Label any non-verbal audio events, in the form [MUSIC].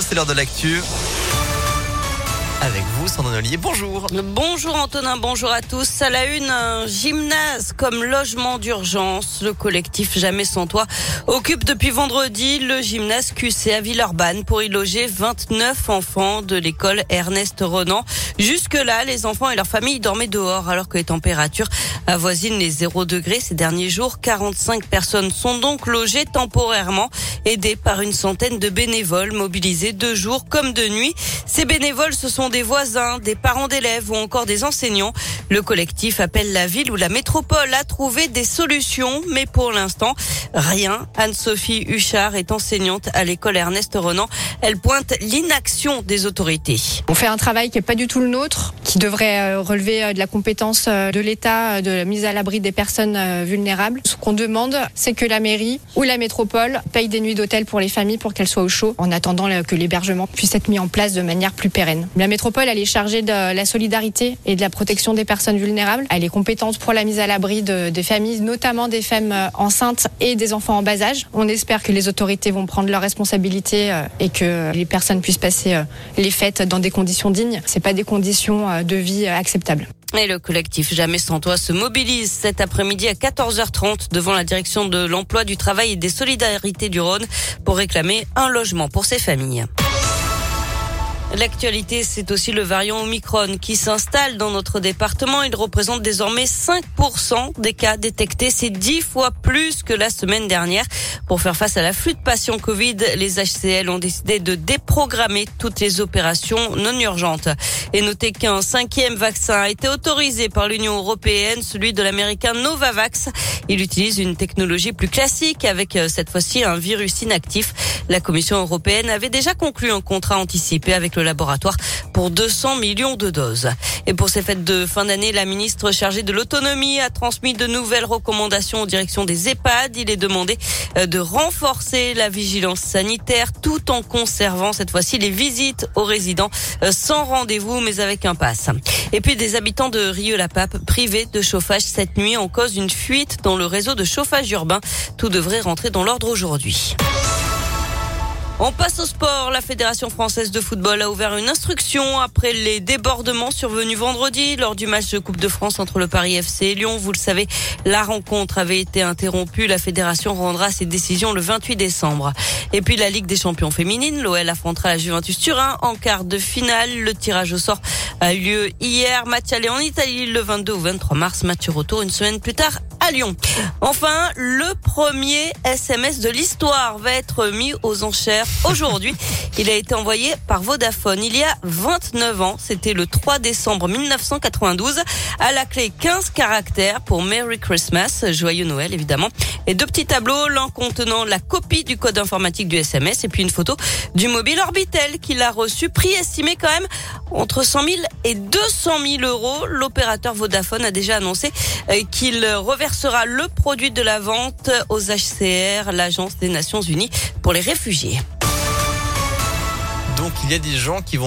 C'est l'heure de l'actu. Avec vous, Sandrine Ollier, bonjour. Bonjour Antonin, bonjour à tous. À la une, un gymnase comme logement d'urgence. Le collectif Jamais sans toi occupe depuis vendredi le gymnase QC à Villeurbanne pour y loger 29 enfants de l'école Ernest Renan. Jusque-là, les enfants et leurs familles dormaient dehors alors que les températures avoisinent les 0 degrés ces derniers jours. 45 personnes sont donc logées temporairement, aidées par une centaine de bénévoles mobilisés de jour comme de nuit. Ces bénévoles, ce sont des voisins, des parents d'élèves ou encore des enseignants. Le collectif appelle la ville ou la métropole à trouver des solutions, mais pour l'instant, rien. Anne-Sophie Huchard est enseignante à l'école Ernest Renan. Elle pointe l'inaction des autorités. On fait un travail qui n'est pas du tout le nôtre, qui devrait euh, relever euh, de la compétence euh, de l'État, de la mise à l'abri des personnes vulnérables. Ce qu'on demande, c'est que la mairie ou la métropole paye des nuits d'hôtel pour les familles pour qu'elles soient au chaud, en attendant que l'hébergement puisse être mis en place de manière plus pérenne. La métropole, elle est chargée de la solidarité et de la protection des personnes vulnérables. Elle est compétente pour la mise à l'abri de, des familles, notamment des femmes enceintes et des enfants en bas âge. On espère que les autorités vont prendre leurs responsabilités et que les personnes puissent passer les fêtes dans des conditions dignes. C'est pas des conditions de vie acceptables. Et le collectif Jamais sans toi se mobilise cet après-midi à 14h30 devant la direction de l'emploi, du travail et des solidarités du Rhône pour réclamer un logement pour ses familles. L'actualité, c'est aussi le variant Omicron qui s'installe dans notre département. Il représente désormais 5% des cas détectés. C'est 10 fois plus que la semaine dernière. Pour faire face à l'afflux de patients Covid, les HCL ont décidé de déprogrammer toutes les opérations non urgentes. Et notez qu'un cinquième vaccin a été autorisé par l'Union européenne, celui de l'américain Novavax. Il utilise une technologie plus classique avec euh, cette fois-ci un virus inactif. La Commission européenne avait déjà conclu un contrat anticipé avec le laboratoire pour 200 millions de doses. Et pour ces fêtes de fin d'année, la ministre chargée de l'autonomie a transmis de nouvelles recommandations aux directions des EHPAD. Il est demandé euh, de renforcer la vigilance sanitaire tout en conservant cette fois-ci les visites aux résidents euh, sans rendez-vous mais avec un pass. Et puis des habitants de Rieux-la-Pape privés de chauffage cette nuit en cause d'une fuite dans le réseau de chauffage urbain. Tout devrait rentrer dans l'ordre aujourd'hui. On passe au sport. La Fédération française de football a ouvert une instruction après les débordements survenus vendredi lors du match de Coupe de France entre le Paris FC et Lyon. Vous le savez, la rencontre avait été interrompue. La fédération rendra ses décisions le 28 décembre. Et puis la Ligue des champions féminines, l'OL affrontera la Juventus Turin en quart de finale. Le tirage au sort a eu lieu hier. Match aller en Italie le 22 ou 23 mars. Match retour une semaine plus tard à Lyon. Enfin, le premier SMS de l'histoire va être mis aux enchères aujourd'hui. [LAUGHS] Il a été envoyé par Vodafone il y a 29 ans. C'était le 3 décembre 1992. À la clé 15 caractères pour Merry Christmas, joyeux Noël évidemment. Et deux petits tableaux, l'un contenant la copie du code informatique du SMS et puis une photo du mobile Orbitel qu'il a reçu. Prix estimé quand même entre 100 000 et 200 000 euros. L'opérateur Vodafone a déjà annoncé euh, qu'il reversera le produit de la vente aux HCR, l'Agence des Nations Unies pour les réfugiés. Donc il y a des gens qui vont